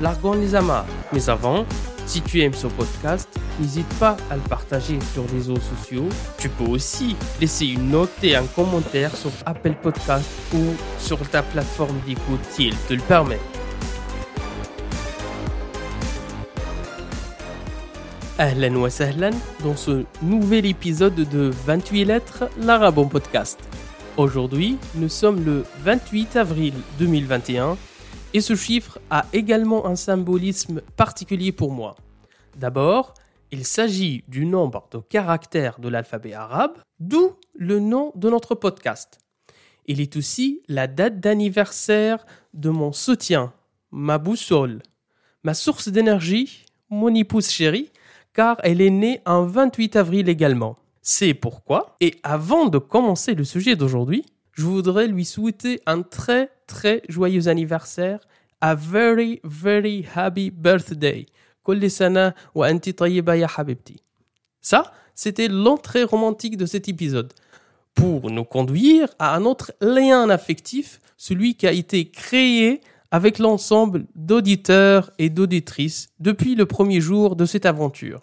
largons les amarres. Mais avant, si tu aimes ce podcast, n'hésite pas à le partager sur les réseaux sociaux. Tu peux aussi laisser une note et un commentaire sur Apple Podcast ou sur ta plateforme d'écoute si elle te le permet. Ahlan wa sahlan dans ce nouvel épisode de 28 lettres, l'Arabon Podcast. Aujourd'hui, nous sommes le 28 avril 2021 et ce chiffre a également un symbolisme particulier pour moi. D'abord, il s'agit du nombre de caractères de l'alphabet arabe, d'où le nom de notre podcast. Il est aussi la date d'anniversaire de mon soutien, ma boussole, ma source d'énergie, mon épouse chérie, car elle est née un 28 avril également. C'est pourquoi, et avant de commencer le sujet d'aujourd'hui, je voudrais lui souhaiter un très très joyeux anniversaire, a very very happy birthday. Ça, c'était l'entrée romantique de cet épisode. Pour nous conduire à un autre lien affectif, celui qui a été créé avec l'ensemble d'auditeurs et d'auditrices depuis le premier jour de cette aventure.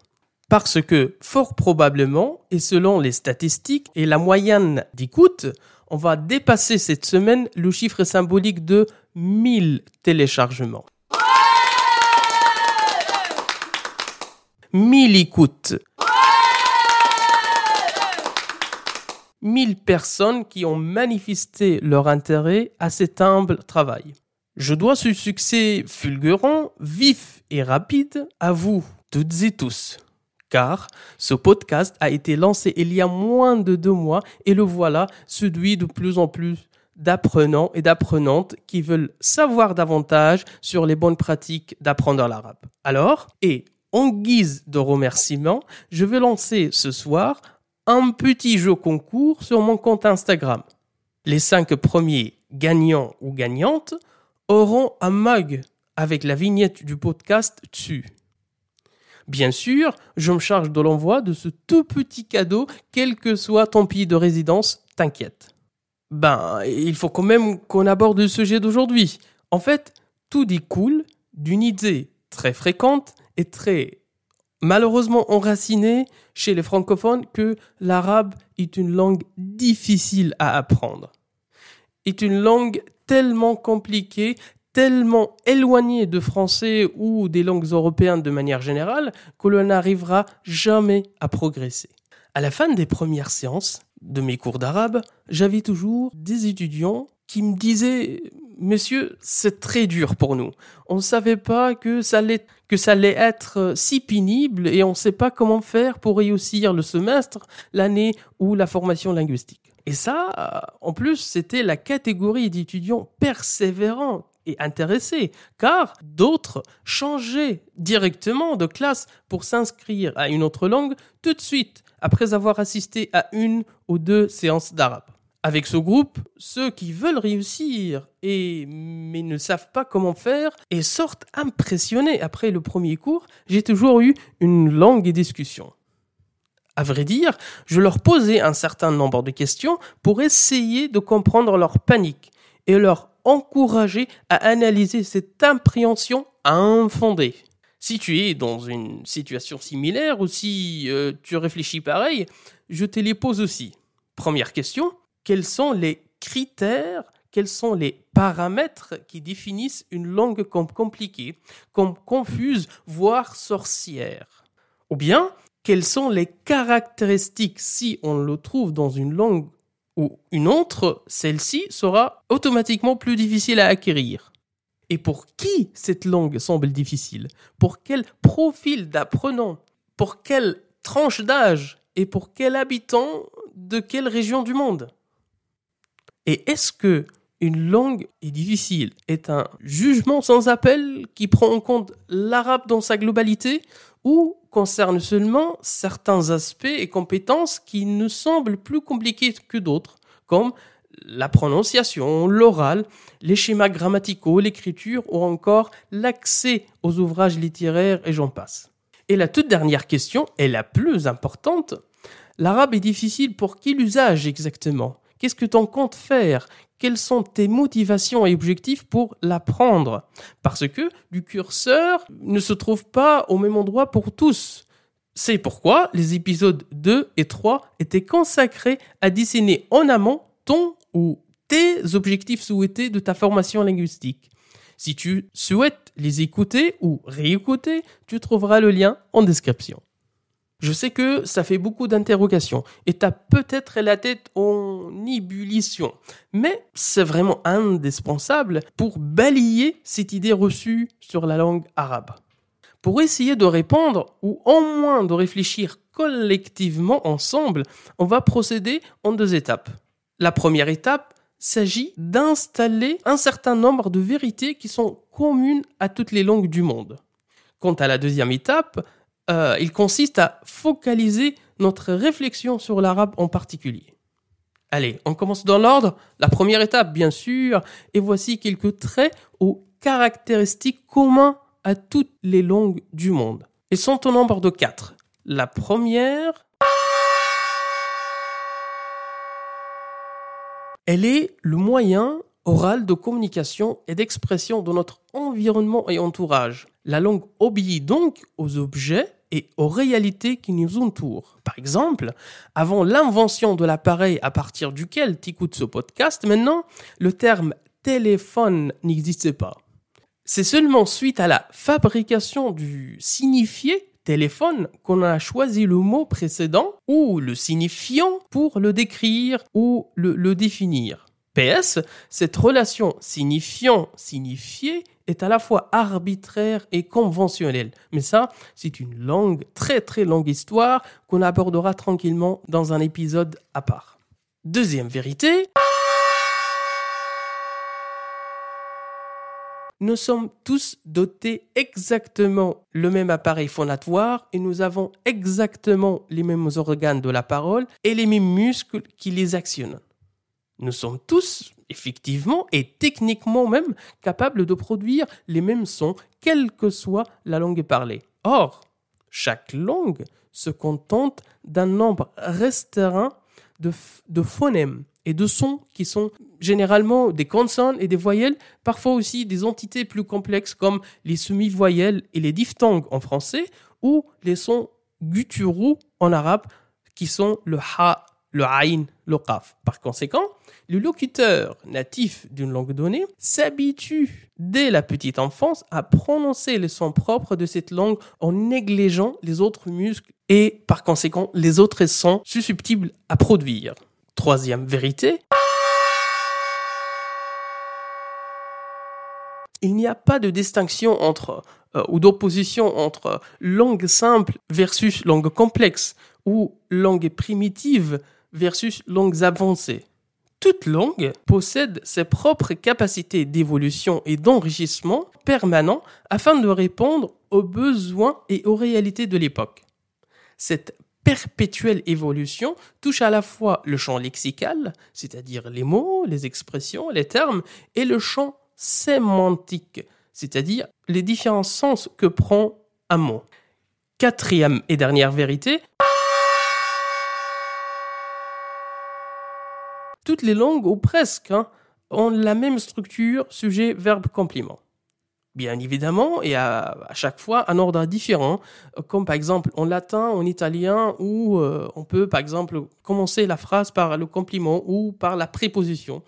Parce que, fort probablement, et selon les statistiques et la moyenne d'écoute, on va dépasser cette semaine le chiffre symbolique de 1000 téléchargements. 1000 écoutes. 1000 personnes qui ont manifesté leur intérêt à cet humble travail. Je dois ce succès fulgurant, vif et rapide à vous, toutes et tous car ce podcast a été lancé il y a moins de deux mois et le voilà séduit de plus en plus d'apprenants et d'apprenantes qui veulent savoir davantage sur les bonnes pratiques d'apprendre l'arabe. Alors, et en guise de remerciement, je vais lancer ce soir un petit jeu concours sur mon compte Instagram. Les cinq premiers gagnants ou gagnantes auront un mug avec la vignette du podcast dessus. Bien sûr, je me charge de l'envoi de ce tout petit cadeau, quel que soit ton pays de résidence, t'inquiète. Ben, il faut quand même qu'on aborde le sujet d'aujourd'hui. En fait, tout découle d'une idée très fréquente et très malheureusement enracinée chez les francophones que l'arabe est une langue difficile à apprendre. Est une langue tellement compliquée, tellement éloigné de français ou des langues européennes de manière générale que l'on n'arrivera jamais à progresser. À la fin des premières séances de mes cours d'arabe, j'avais toujours des étudiants qui me disaient Monsieur, c'est très dur pour nous. On ne savait pas que ça, allait, que ça allait être si pénible et on ne sait pas comment faire pour réussir le semestre, l'année ou la formation linguistique. Et ça, en plus, c'était la catégorie d'étudiants persévérants intéressés, car d'autres changeaient directement de classe pour s'inscrire à une autre langue tout de suite, après avoir assisté à une ou deux séances d'arabe. Avec ce groupe, ceux qui veulent réussir et mais ne savent pas comment faire et sortent impressionnés après le premier cours, j'ai toujours eu une longue discussion. À vrai dire, je leur posais un certain nombre de questions pour essayer de comprendre leur panique et leur encourager à analyser cette appréhension infondée. Si tu es dans une situation similaire ou si euh, tu réfléchis pareil, je te les pose aussi. Première question, quels sont les critères, quels sont les paramètres qui définissent une langue comme compliquée, comme confuse, voire sorcière? Ou bien, quelles sont les caractéristiques si on le trouve dans une langue ou une autre, celle-ci sera automatiquement plus difficile à acquérir. Et pour qui cette langue semble difficile? Pour quel profil d'apprenant? Pour quelle tranche d'âge? Et pour quel habitant de quelle région du monde? Et est-ce que une langue est difficile? Est un jugement sans appel qui prend en compte l'arabe dans sa globalité ou concerne seulement certains aspects et compétences qui nous semblent plus compliqués que d'autres, comme la prononciation, l'oral, les schémas grammaticaux, l'écriture ou encore l'accès aux ouvrages littéraires et j'en passe. Et la toute dernière question est la plus importante. L'arabe est difficile pour qui l'usage exactement? Qu'est-ce que tu en comptes faire? Quelles sont tes motivations et objectifs pour l'apprendre? Parce que du curseur ne se trouve pas au même endroit pour tous. C'est pourquoi les épisodes 2 et 3 étaient consacrés à dessiner en amont ton ou tes objectifs souhaités de ta formation linguistique. Si tu souhaites les écouter ou réécouter, tu trouveras le lien en description. Je sais que ça fait beaucoup d'interrogations et t'as peut-être la tête en ébullition, mais c'est vraiment indispensable pour balayer cette idée reçue sur la langue arabe. Pour essayer de répondre ou au moins de réfléchir collectivement ensemble, on va procéder en deux étapes. La première étape s'agit d'installer un certain nombre de vérités qui sont communes à toutes les langues du monde. Quant à la deuxième étape, euh, il consiste à focaliser notre réflexion sur l'arabe en particulier. Allez, on commence dans l'ordre. La première étape, bien sûr, et voici quelques traits ou caractéristiques communs à toutes les langues du monde. Ils sont au nombre de quatre. La première, elle est le moyen oral de communication et d'expression de notre environnement et entourage. La langue obéit donc aux objets et aux réalités qui nous entourent. Par exemple, avant l'invention de l'appareil à partir duquel tu écoutes ce podcast, maintenant, le terme téléphone n'existait pas. C'est seulement suite à la fabrication du signifié téléphone qu'on a choisi le mot précédent ou le signifiant pour le décrire ou le, le définir. Cette relation signifiant-signifié est à la fois arbitraire et conventionnelle. Mais ça, c'est une longue, très très longue histoire qu'on abordera tranquillement dans un épisode à part. Deuxième vérité. Nous sommes tous dotés exactement le même appareil phonatoire et nous avons exactement les mêmes organes de la parole et les mêmes muscles qui les actionnent. Nous sommes tous, effectivement, et techniquement même, capables de produire les mêmes sons, quelle que soit la langue parlée. Or, chaque langue se contente d'un nombre restreint de, phonèmes et de sons qui sont généralement des consonnes et des voyelles, parfois aussi des entités plus complexes comme les semi-voyelles et les diphtongues en français, ou les sons gutturaux en arabe, qui sont le ha, le aïn, le qaf. Par conséquent, le locuteur natif d'une langue donnée s'habitue dès la petite enfance à prononcer le son propre de cette langue en négligeant les autres muscles et par conséquent les autres sons susceptibles à produire. Troisième vérité. Il n'y a pas de distinction entre euh, ou d'opposition entre langue simple versus langue complexe ou langue primitive versus langues avancées. Toute langue possède ses propres capacités d'évolution et d'enrichissement permanent afin de répondre aux besoins et aux réalités de l'époque. Cette perpétuelle évolution touche à la fois le champ lexical, c'est-à-dire les mots, les expressions, les termes, et le champ sémantique, c'est-à-dire les différents sens que prend un mot. Quatrième et dernière vérité, toutes les langues, ou presque, hein, ont la même structure sujet, verbe, complément. Bien évidemment, et à, chaque fois un ordre différent, comme par exemple en latin, en italien, où euh, on peut par exemple commencer la phrase par le complément ou par la préposition.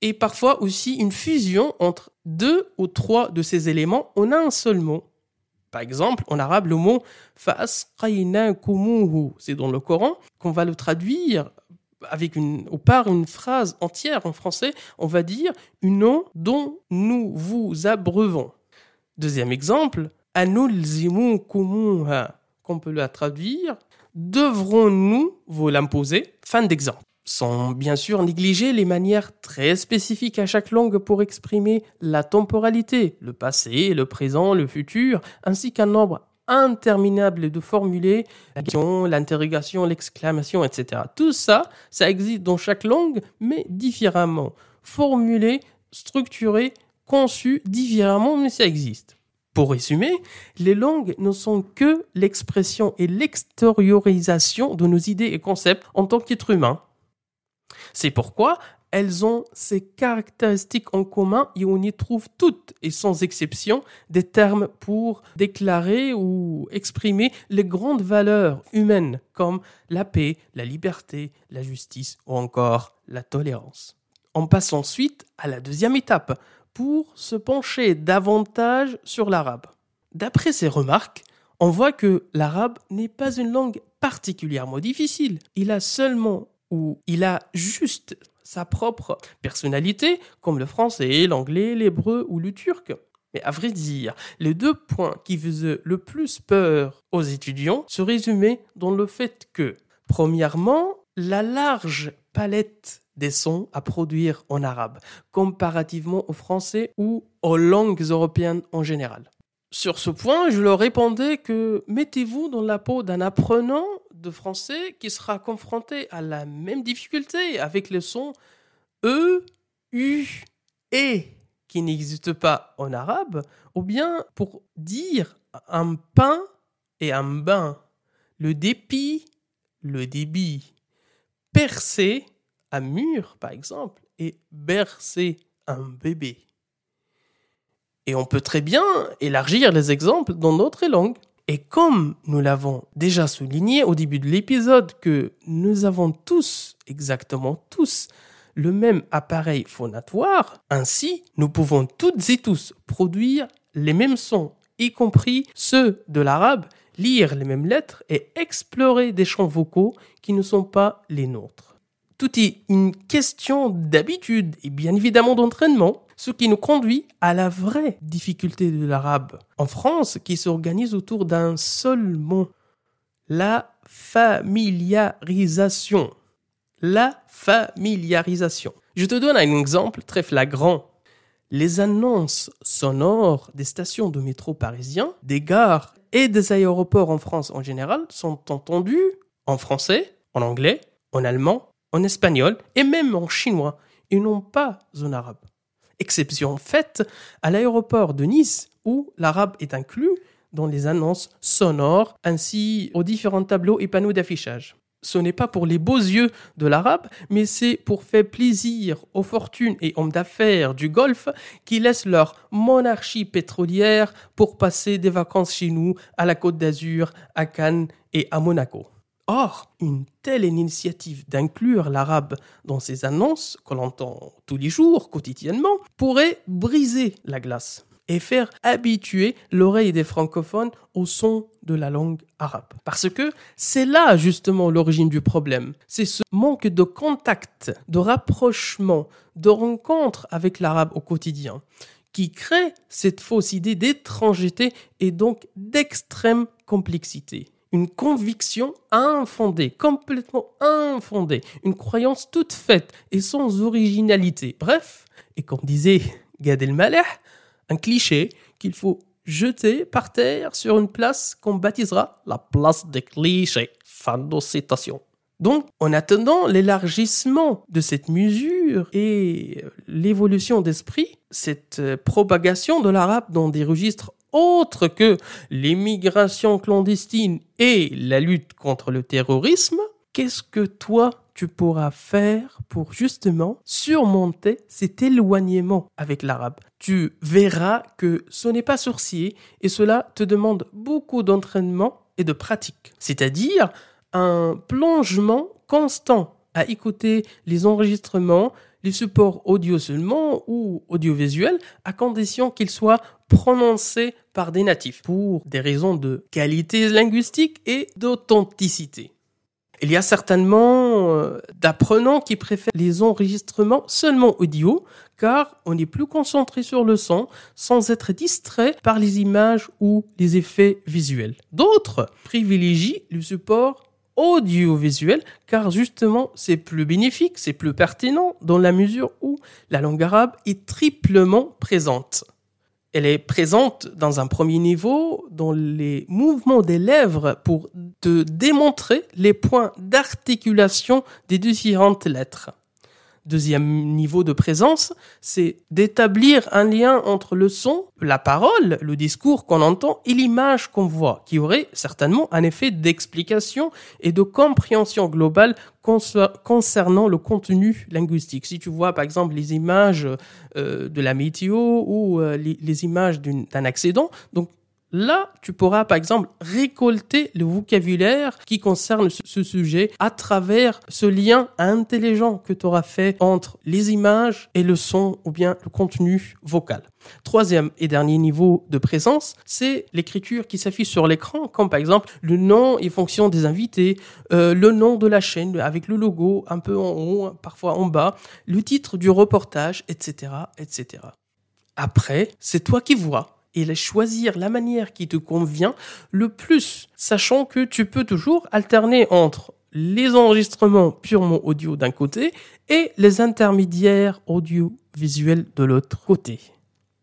Et parfois aussi une fusion entre deux ou trois de ces éléments en un seul mot. Par exemple, en arabe, le mot c'est dans le Coran qu'on va le traduire avec une, ou par une phrase entière en français, on va dire une eau dont nous vous abreuvons. Deuxième exemple, qu'on peut la traduire, devrons-nous vous l'imposer? Fin d'exemple. Sans bien sûr négliger les manières très spécifiques à chaque langue pour exprimer la temporalité, le passé, le présent, le futur, ainsi qu'un nombre interminable de formulés, l'interrogation, l'exclamation, etc. Tout ça, ça existe dans chaque langue, mais différemment. Formulé, structuré, conçu différemment, mais ça existe. Pour résumer, les langues ne sont que l'expression et l'extériorisation de nos idées et concepts en tant qu'être humain. C'est pourquoi elles ont ces caractéristiques en commun et on y trouve toutes et sans exception des termes pour déclarer ou exprimer les grandes valeurs humaines comme la paix, la liberté, la justice ou encore la tolérance. On passe ensuite à la deuxième étape pour se pencher davantage sur l'arabe. D'après ces remarques, on voit que l'arabe n'est pas une langue particulièrement difficile. Il a seulement où il a juste sa propre personnalité, comme le français, l'anglais, l'hébreu ou le turc. Mais à vrai dire, les deux points qui faisaient le plus peur aux étudiants se résumaient dans le fait que, premièrement, la large palette des sons à produire en arabe, comparativement au français ou aux langues européennes en général. Sur ce point, je leur répondais que mettez-vous dans la peau d'un apprenant de français qui sera confronté à la même difficulté avec les sons E, U, E qui n'existent pas en arabe, ou bien pour dire un pain et un bain, le dépit, le débit, percer un mur par exemple, et bercer un bébé. Et on peut très bien élargir les exemples dans notre langue. Et comme nous l'avons déjà souligné au début de l'épisode que nous avons tous, exactement tous, le même appareil phonatoire, ainsi nous pouvons toutes et tous produire les mêmes sons, y compris ceux de l'arabe, lire les mêmes lettres et explorer des champs vocaux qui ne sont pas les nôtres. Tout est une question d'habitude et bien évidemment d'entraînement ce qui nous conduit à la vraie difficulté de l'arabe en France qui s'organise autour d'un seul mot, la familiarisation. La familiarisation. Je te donne un exemple très flagrant. Les annonces sonores des stations de métro parisiens, des gares et des aéroports en France en général sont entendues en français, en anglais, en allemand, en espagnol et même en chinois et non pas en arabe exception faite à l'aéroport de Nice où l'arabe est inclus dans les annonces sonores ainsi aux différents tableaux et panneaux d'affichage. Ce n'est pas pour les beaux yeux de l'arabe, mais c'est pour faire plaisir aux fortunes et hommes d'affaires du Golfe qui laissent leur monarchie pétrolière pour passer des vacances chez nous, à la Côte d'Azur, à Cannes et à Monaco. Or, une telle initiative d'inclure l'arabe dans ces annonces que l'on entend tous les jours, quotidiennement, pourrait briser la glace et faire habituer l'oreille des francophones au son de la langue arabe. Parce que c'est là justement l'origine du problème. C'est ce manque de contact, de rapprochement, de rencontre avec l'arabe au quotidien qui crée cette fausse idée d'étrangeté et donc d'extrême complexité une conviction infondée, complètement infondée, une croyance toute faite et sans originalité. Bref, et comme disait Gad Elmaleh, un cliché qu'il faut jeter par terre sur une place qu'on baptisera la place des clichés. Fin de citation. Donc, en attendant l'élargissement de cette mesure et l'évolution d'esprit, cette propagation de l'arabe dans des registres autre que l'immigration clandestine et la lutte contre le terrorisme, qu'est-ce que toi tu pourras faire pour justement surmonter cet éloignement avec l'arabe? Tu verras que ce n'est pas sourcier et cela te demande beaucoup d'entraînement et de pratique. C'est-à-dire un plongement constant à écouter les enregistrements, les supports audio seulement ou audiovisuels, à condition qu'ils soient prononcés par des natifs, pour des raisons de qualité linguistique et d'authenticité. Il y a certainement euh, d'apprenants qui préfèrent les enregistrements seulement audio, car on est plus concentré sur le son sans être distrait par les images ou les effets visuels. D'autres privilégient le support audiovisuel car justement c'est plus bénéfique, c'est plus pertinent dans la mesure où la langue arabe est triplement présente. Elle est présente dans un premier niveau dans les mouvements des lèvres pour te démontrer les points d'articulation des différentes lettres. Deuxième niveau de présence, c'est d'établir un lien entre le son, la parole, le discours qu'on entend et l'image qu'on voit, qui aurait certainement un effet d'explication et de compréhension globale concernant le contenu linguistique. Si tu vois par exemple les images euh, de la météo ou euh, les, les, images d'un accident, donc Là, tu pourras par exemple récolter le vocabulaire qui concerne ce sujet à travers ce lien intelligent que tu auras fait entre les images et le son ou bien le contenu vocal. Troisième et dernier niveau de présence, c'est l'écriture qui s'affiche sur l'écran, comme par exemple le nom et fonction des invités, euh, le nom de la chaîne avec le logo un peu en haut, parfois en bas, le titre du reportage, etc., etc. Après, c'est toi qui vois et choisir la manière qui te convient le plus, sachant que tu peux toujours alterner entre les enregistrements purement audio d'un côté et les intermédiaires audiovisuels de l'autre côté.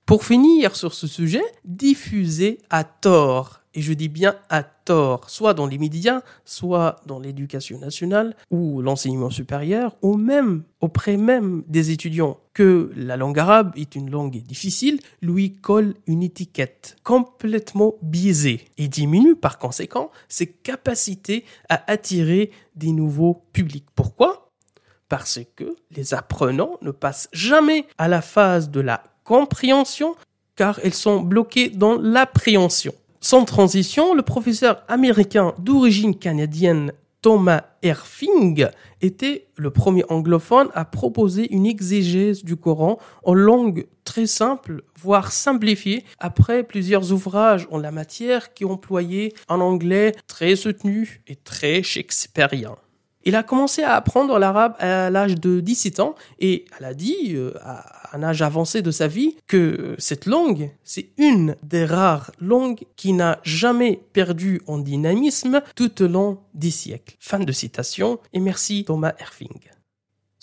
Pour finir sur ce sujet, diffuser à tort et je dis bien à tort, soit dans les médias, soit dans l'éducation nationale ou l'enseignement supérieur, ou même auprès même des étudiants, que la langue arabe est une langue difficile, lui colle une étiquette complètement biaisée et diminue par conséquent ses capacités à attirer des nouveaux publics. Pourquoi? Parce que les apprenants ne passent jamais à la phase de la compréhension car ils sont bloqués dans l'appréhension. Sans transition, le professeur américain d'origine canadienne Thomas Erfing était le premier anglophone à proposer une exégèse du Coran en langue très simple, voire simplifiée, après plusieurs ouvrages en la matière qui employaient un anglais très soutenu et très shakespearien. Il a commencé à apprendre l'arabe à l'âge de 17 ans et elle a dit euh, à un âge avancé de sa vie que cette langue, c'est une des rares langues qui n'a jamais perdu en dynamisme tout au long des siècles. Fin de citation et merci Thomas Erfing.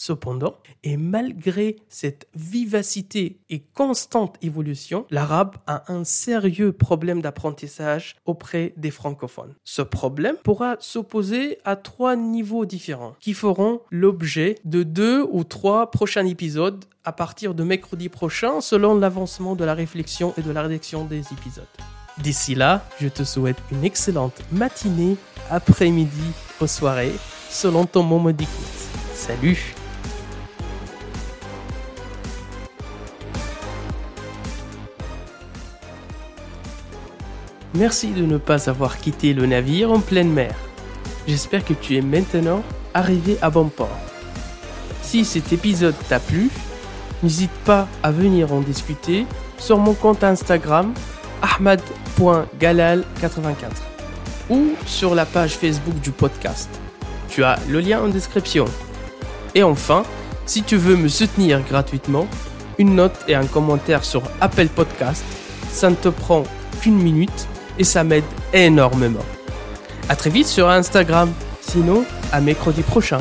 Cependant, et malgré cette vivacité et constante évolution, l'arabe a un sérieux problème d'apprentissage auprès des francophones. Ce problème pourra s'opposer à trois niveaux différents qui feront l'objet de deux ou trois prochains épisodes à partir de mercredi prochain selon l'avancement de la réflexion et de la rédaction des épisodes. D'ici là, je te souhaite une excellente matinée, après-midi ou soirée selon ton moment d'écoute. Salut Merci de ne pas avoir quitté le navire en pleine mer. J'espère que tu es maintenant arrivé à bon port. Si cet épisode t'a plu, n'hésite pas à venir en discuter sur mon compte Instagram ahmad.galal84 ou sur la page Facebook du podcast. Tu as le lien en description. Et enfin, si tu veux me soutenir gratuitement, une note et un commentaire sur Apple Podcast, ça ne te prend qu'une minute et ça m'aide énormément. À très vite sur Instagram, sinon à mercredi prochain.